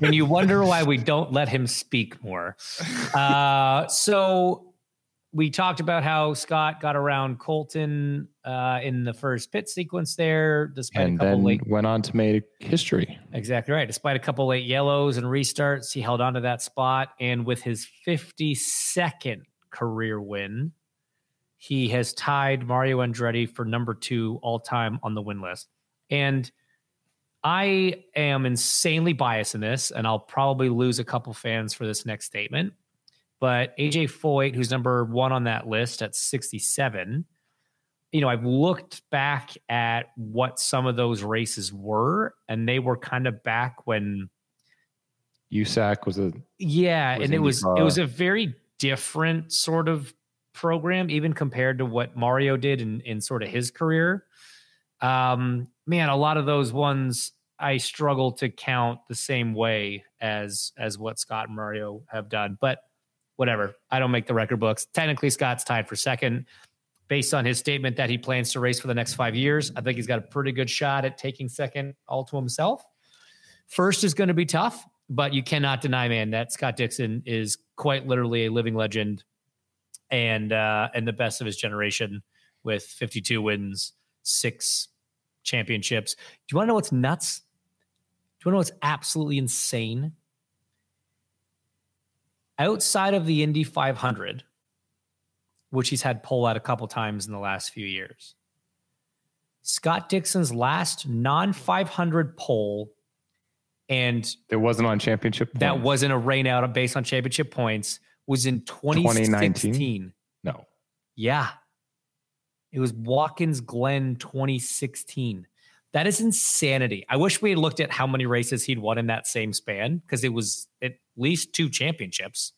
Speaker 1: And you wonder why we don't let him speak more. Uh, so we talked about how Scott got around Colton uh, in the first pit sequence there, despite
Speaker 3: And
Speaker 1: a couple
Speaker 3: then
Speaker 1: late.
Speaker 3: went on to make history.
Speaker 1: Exactly right. Despite a couple late yellows and restarts, he held on to that spot, and with his 52nd career win, he has tied Mario Andretti for number two all time on the win list. And I am insanely biased in this, and I'll probably lose a couple fans for this next statement. But AJ Foyt, who's number one on that list at 67, you know, I've looked back at what some of those races were, and they were kind of back when
Speaker 3: USAC was a
Speaker 1: yeah,
Speaker 3: was
Speaker 1: and it was it was a very different sort of program, even compared to what Mario did in in sort of his career. Um, man, a lot of those ones I struggle to count the same way as as what Scott and Mario have done, but whatever. I don't make the record books. Technically, Scott's tied for second. Based on his statement that he plans to race for the next five years, I think he's got a pretty good shot at taking second all to himself. First is going to be tough, but you cannot deny, man, that Scott Dixon is quite literally a living legend and uh, and the best of his generation with 52 wins, six championships. Do you want to know what's nuts? Do you want to know what's absolutely insane? Outside of the Indy 500, which he's had pull out a couple times in the last few years, Scott Dixon's last non 500 pole and
Speaker 3: it wasn't on championship.
Speaker 1: that wasn't a rain out based on championship points was in
Speaker 3: 2019?
Speaker 1: 2016.
Speaker 3: no.
Speaker 1: Yeah. It was Watkins Glen 2016. That is insanity. I wish we had looked at how many races he'd won in that same span because it was at least two championships.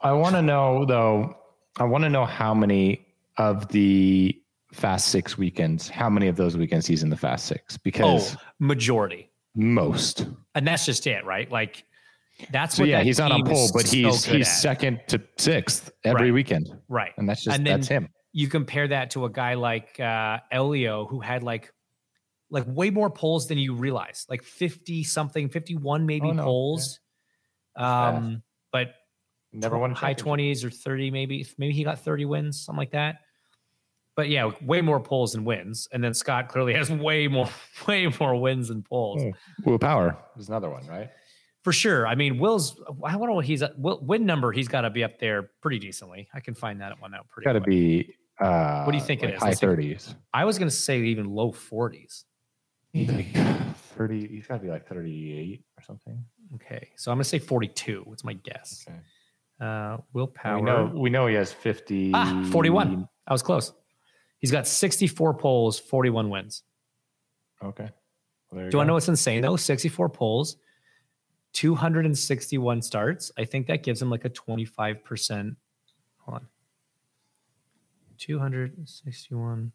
Speaker 3: I want to know though. I want to know how many of the Fast Six weekends, how many of those weekends he's in the Fast Six? Because
Speaker 1: Oh, majority.
Speaker 3: most.
Speaker 1: And that's just it, right? Like that's
Speaker 3: So
Speaker 1: what
Speaker 3: yeah,
Speaker 1: that
Speaker 3: he's not on
Speaker 1: team
Speaker 3: pole, but he's
Speaker 1: good
Speaker 3: he's
Speaker 1: at.
Speaker 3: second to sixth every
Speaker 1: Right.
Speaker 3: weekend,
Speaker 1: right.
Speaker 3: and that's just
Speaker 1: then-
Speaker 3: that's him.
Speaker 1: You compare that to a guy like uh, Elio, who had like like way more poles than you realize, like fifty something, fifty one maybe
Speaker 3: Oh, no.
Speaker 1: poles.
Speaker 3: fast.
Speaker 1: Um, but
Speaker 3: Never won
Speaker 1: high twenties or thirty, maybe maybe he got thirty wins, something like that. But yeah, way more poles than wins, and then Scott clearly has way more, way more wins than poles
Speaker 3: Oh, Will Power is another one, right?
Speaker 1: for sure. I mean, Will's. I wonder what he's at. Will, win number. He's got to be up there pretty decently. I can find that one out pretty.
Speaker 3: Got to be. Uh,
Speaker 1: What do you think it
Speaker 3: like
Speaker 1: is?
Speaker 3: High thirties.
Speaker 1: I was going to say even low forties.
Speaker 3: Thirty. He's got to be like thirty-eight or something.
Speaker 1: Okay, so I'm going to say forty-two. What's my guess?
Speaker 3: Okay.
Speaker 1: Uh, Will Power.
Speaker 3: We know. We know he has fifty.
Speaker 1: Ah, 41. I was close. He's got 64 poles, 41 wins.
Speaker 3: Okay. Well, there you
Speaker 1: Do I know what's insane though? 64 poles, 261 starts. I think that gives him like a 25%. Hold on. 261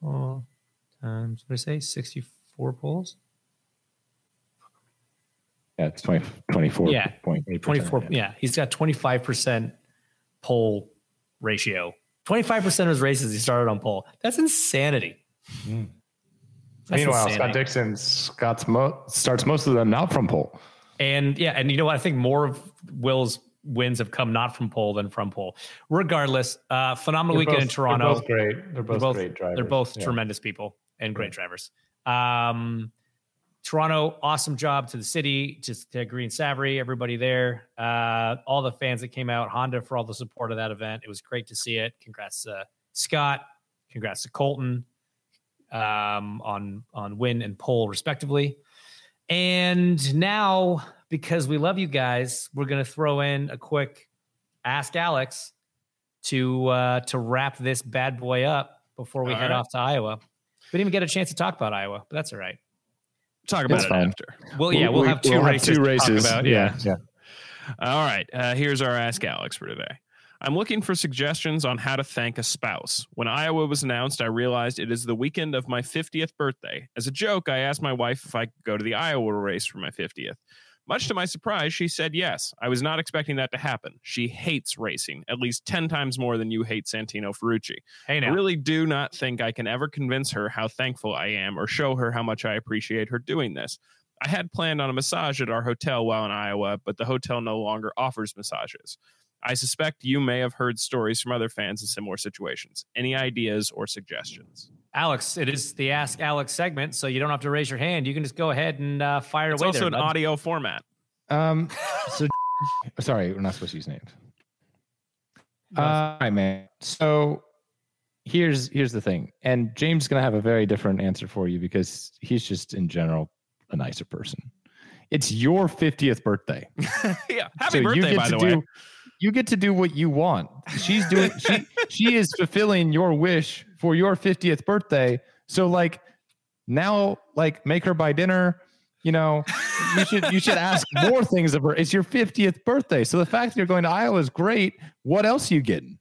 Speaker 1: poll times, what did I say? 64 poles?
Speaker 3: Yeah, it's 20, 24.
Speaker 1: Yeah,
Speaker 3: point
Speaker 1: 24. Yeah. he's got 25% pole ratio. 25% of his races he started on pole. That's insanity.
Speaker 3: Mm.
Speaker 1: That's
Speaker 3: Meanwhile,
Speaker 1: insanity.
Speaker 3: Scott Dixon Scott's mo- starts most of them not from pole.
Speaker 1: And yeah, and you know what? I think more of Will's wins have come not from pole than from pole. Regardless, uh, phenomenal
Speaker 3: They're
Speaker 1: weekend
Speaker 3: both-
Speaker 1: in Toronto.
Speaker 3: They're both great. They're both,
Speaker 1: both-
Speaker 3: great drivers.
Speaker 1: They're both
Speaker 3: Yeah.
Speaker 1: tremendous people and great drivers. Um, Toronto, awesome job to the city, just to Green Savoree, everybody there, uh, all the fans that came out, Honda for all the support of that event. It was great to see it. Congrats to Scott. Congrats to Colton um, on on win and pole respectively. And now, because we love you guys, we're gonna throw in a quick Ask Alex to uh, to wrap this bad boy up before we
Speaker 2: All
Speaker 1: head
Speaker 2: right.
Speaker 1: off to Iowa. We didn't even get a chance to talk about Iowa, but that's all right.
Speaker 2: Talk about
Speaker 3: It's
Speaker 2: it
Speaker 3: fine.
Speaker 2: after.
Speaker 1: Well, yeah, we'll, have 2
Speaker 3: we'll
Speaker 1: races.
Speaker 3: two
Speaker 1: to talk
Speaker 3: races.
Speaker 1: about,
Speaker 3: yeah, yeah.
Speaker 2: All right. Uh, here's our Ask Alex for today. I'm looking for suggestions on how to thank a spouse. When Iowa was announced, I realized it is the weekend of my 50th birthday. As a joke, I asked my wife if I could go to the Iowa race for my 50th. Much to my surprise, she said yes. I was not expecting that to happen. She hates racing, at least 10 times more than you hate Santino Ferrucci.
Speaker 1: Hey
Speaker 2: I really do not think I can ever convince her how thankful I am or show her how much I appreciate her doing this. I had planned on a massage at our hotel while in Iowa, but the hotel no longer offers massages. I suspect you may have heard stories from other fans in similar situations. Any ideas or suggestions?
Speaker 1: Alex, it is the Ask Alex segment, so you don't have to raise your hand. You can just go ahead and uh, fire
Speaker 2: It's
Speaker 1: away.
Speaker 2: It's also
Speaker 1: there,
Speaker 2: an
Speaker 1: bud.
Speaker 2: audio format.
Speaker 3: Um, so sorry, we're not supposed to use names. Uh, all right, man. So here's here's the thing, and James is gonna have a very different answer for you because he's just in general a nicer person. It's your 50th birthday.
Speaker 2: yeah. Happy
Speaker 3: So you
Speaker 2: birthday,
Speaker 3: get
Speaker 2: by
Speaker 3: to
Speaker 2: the
Speaker 3: do,
Speaker 2: way.
Speaker 3: You get to do what you want. She's doing she she is fulfilling your wish for your 50th birthday. So like now like make her buy dinner. You know, you should you should ask more things of her. It's your 50th birthday. So the fact that you're going to Iowa is great. What else are you getting?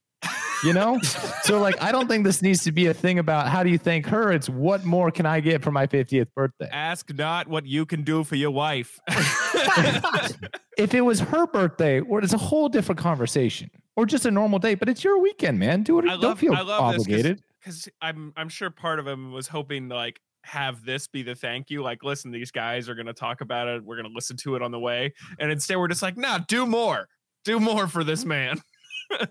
Speaker 3: You know? so like I don't think this needs to be a thing about how do you thank her? It's what more can I get for my 50th birthday?
Speaker 2: Ask not what you can do for your wife.
Speaker 3: if it was her birthday, or it's a whole different conversation, or just a normal day. But it's your weekend, man. Do it.
Speaker 2: I
Speaker 3: don't
Speaker 2: love,
Speaker 3: feel
Speaker 2: I love
Speaker 3: obligated.
Speaker 2: because I'm I'm sure part of him was hoping like have this be the thank you. Like, listen, these guys are gonna talk about it. We're gonna listen to it on the way, and instead we're just like, nah, do more, do more for this man.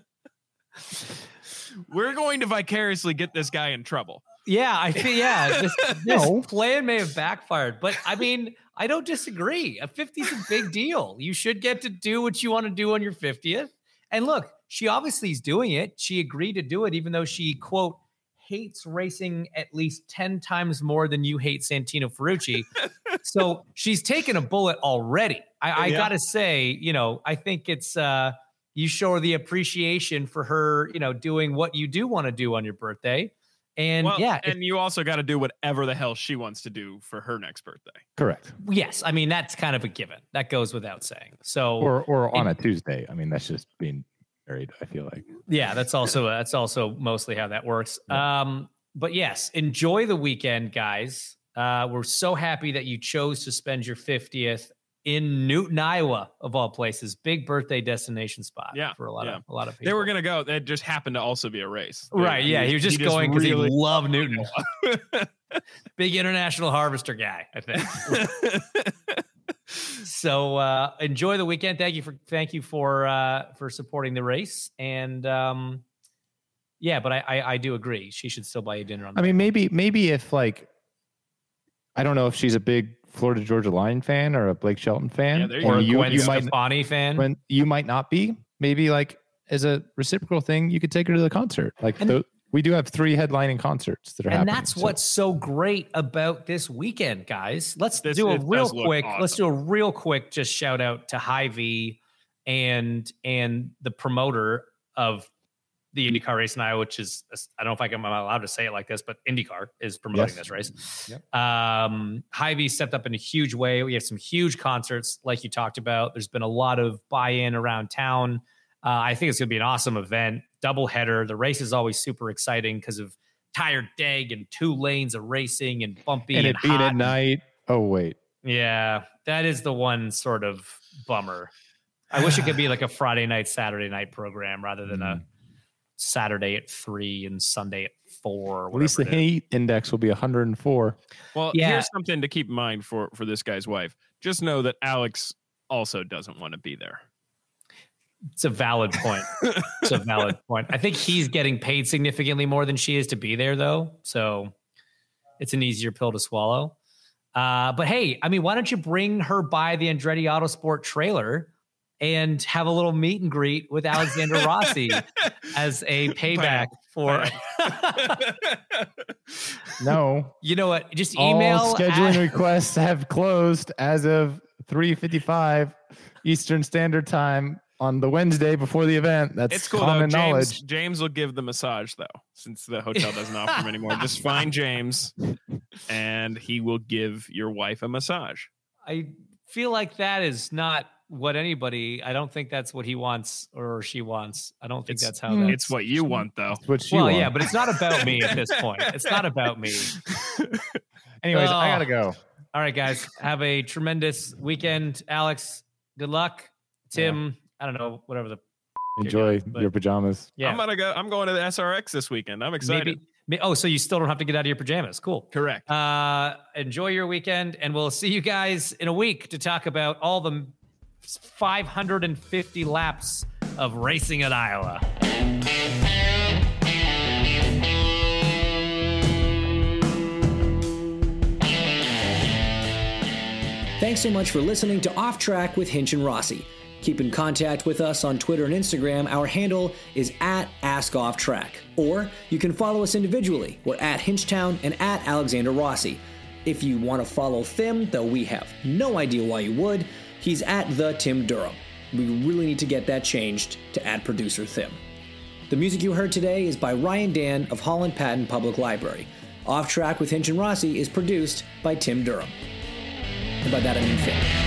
Speaker 2: we're going to vicariously get this guy in trouble.
Speaker 1: Yeah, I feel yeah. This, this
Speaker 3: No.
Speaker 1: plan may have backfired, but I mean, I don't disagree. A 50 is a big deal. You should get to do what you want to do on your 50th. And look, she obviously is doing it. She agreed to do it, even though she quote hates racing at least 10 times more than you hate Santino Ferrucci. so she's taken a bullet already. I, I
Speaker 2: Yeah.
Speaker 1: gotta say, you know, I think it's uh you show her the appreciation for her, you know, doing what you do want to do on your birthday. And
Speaker 2: well,
Speaker 1: yeah, if-
Speaker 2: and you also got to do whatever the hell she wants to do for her next birthday.
Speaker 3: Correct.
Speaker 1: Yes, I mean that's kind of a given. That goes without saying. So
Speaker 3: Or or on a Tuesday. I mean, that's just being married. I feel like.
Speaker 1: yeah, that's also that's also mostly how that works. Um, but yes, enjoy the weekend, guys. Uh, we're so happy that you chose to spend your 50th in Newton, Iowa, of all places. Big birthday destination spot
Speaker 2: Yeah,
Speaker 1: for a lot
Speaker 2: yeah.
Speaker 1: of a lot of people.
Speaker 2: They were gonna go. That just happened to also be a race.
Speaker 1: right. Yeah, he was just going because
Speaker 2: really-
Speaker 1: he loved Newton. Big international harvester guy, I think. so uh, enjoy the weekend. Thank you for thank you for uh, for supporting the race. And um, yeah, but I, I I do agree. She should still buy you dinner on. The
Speaker 3: I mean, maybe maybe if like, I don't know if she's a big Florida Georgia Line fan or a Blake Shelton fan,
Speaker 2: Yeah, there you
Speaker 1: or a
Speaker 3: you
Speaker 1: Gwen
Speaker 3: you might
Speaker 1: Stefani fan.
Speaker 3: when you might not be. Maybe like as a reciprocal thing, you could take her to the concert. Like
Speaker 1: And-
Speaker 3: the, we do have three headlining concerts that are
Speaker 1: and
Speaker 3: happening.
Speaker 1: that's
Speaker 3: so-
Speaker 1: what's so great about this weekend, guys. Let's
Speaker 2: This-
Speaker 1: do a real
Speaker 2: does look
Speaker 1: quick. Let's do a real quick just shout out to Hy-Vee and and the promoter of the IndyCar race in Iowa, which is I don't know if I can, I'm allowed to say it like this, but IndyCar is promoting
Speaker 3: Yes.
Speaker 1: this race.
Speaker 3: Yep.
Speaker 1: Um, Hy-Vee stepped up in a huge way. We have some huge concerts, like you talked about. There's been a lot of buy-in around town. Uh, I think it's going to be an awesome event. Double header. The race is always super exciting because of tired dag and two lanes of racing and bumpy
Speaker 3: and
Speaker 1: and,
Speaker 3: it being at night. Oh wait,
Speaker 1: Yeah, that is the one sort of bummer. I wish it could be like a Friday night, Saturday night program rather than a Saturday at three and Sunday at four.
Speaker 3: At least the
Speaker 1: whatever it is.
Speaker 3: heat index will be 104.
Speaker 2: Well,
Speaker 1: Yeah.
Speaker 2: here's something to keep in mind for for this guy's wife. Just know that Alex also doesn't want to be there.
Speaker 1: It's a valid point. it's a valid point. I think he's getting paid significantly more than she is to be there, though. So it's an easier pill to swallow. Uh, but hey, I mean, why don't you bring her by the Andretti Autosport trailer and have a little meet and greet with Alexander Rossi as a payback for?
Speaker 3: No,
Speaker 1: you know what? Just email
Speaker 3: all scheduling
Speaker 1: at-
Speaker 3: requests have closed as of 3:55 Eastern Standard Time on the Wednesday before the event. That's
Speaker 2: It's cool
Speaker 3: common
Speaker 2: though. James,
Speaker 3: knowledge.
Speaker 2: James will give the massage though, since the hotel doesn't offer them anymore. Just find James, and he will give your wife a massage.
Speaker 1: I feel like that is not what anybody. I don't think that's what he wants or she wants. I don't think
Speaker 2: It's-
Speaker 1: that's how that.
Speaker 2: It's what you want though.
Speaker 3: That's what she
Speaker 1: well,
Speaker 3: wants.
Speaker 1: yeah, but it's not about me at this point. It's not about me.
Speaker 3: anyways, I
Speaker 1: Oh.
Speaker 3: gotta go.
Speaker 1: All right, guys, have a tremendous weekend. Alex, good luck. Tim, I don't know, whatever the
Speaker 3: Enjoy
Speaker 1: but-
Speaker 3: your pajamas.
Speaker 1: yeah.
Speaker 2: I'm gonna go. I'm going to the SRX this weekend. I'm excited.
Speaker 1: maybe, oh, so you still don't have to get out of your pajamas. Cool.
Speaker 2: Correct.
Speaker 1: Uh, enjoy your weekend, and we'll see you guys in a week to talk about all the 550 laps of racing at Iowa.
Speaker 6: Thanks so much for listening to Off Track with Hinch and Rossi. Keep in contact with us on Twitter and Instagram. Our handle is at AskOffTrack. Or you can follow us individually. We're at Hinchtown and at Alexander Rossi. If you want to follow Thim, though we have no idea why you would, he's at the Tim Durham. We really need to get that changed to at producer Thim. The music you heard today is by Ryan Dan of Holland Patton Public Library. Off Track with Hinch and Rossi is produced by Tim Durham. And by that I mean Thim.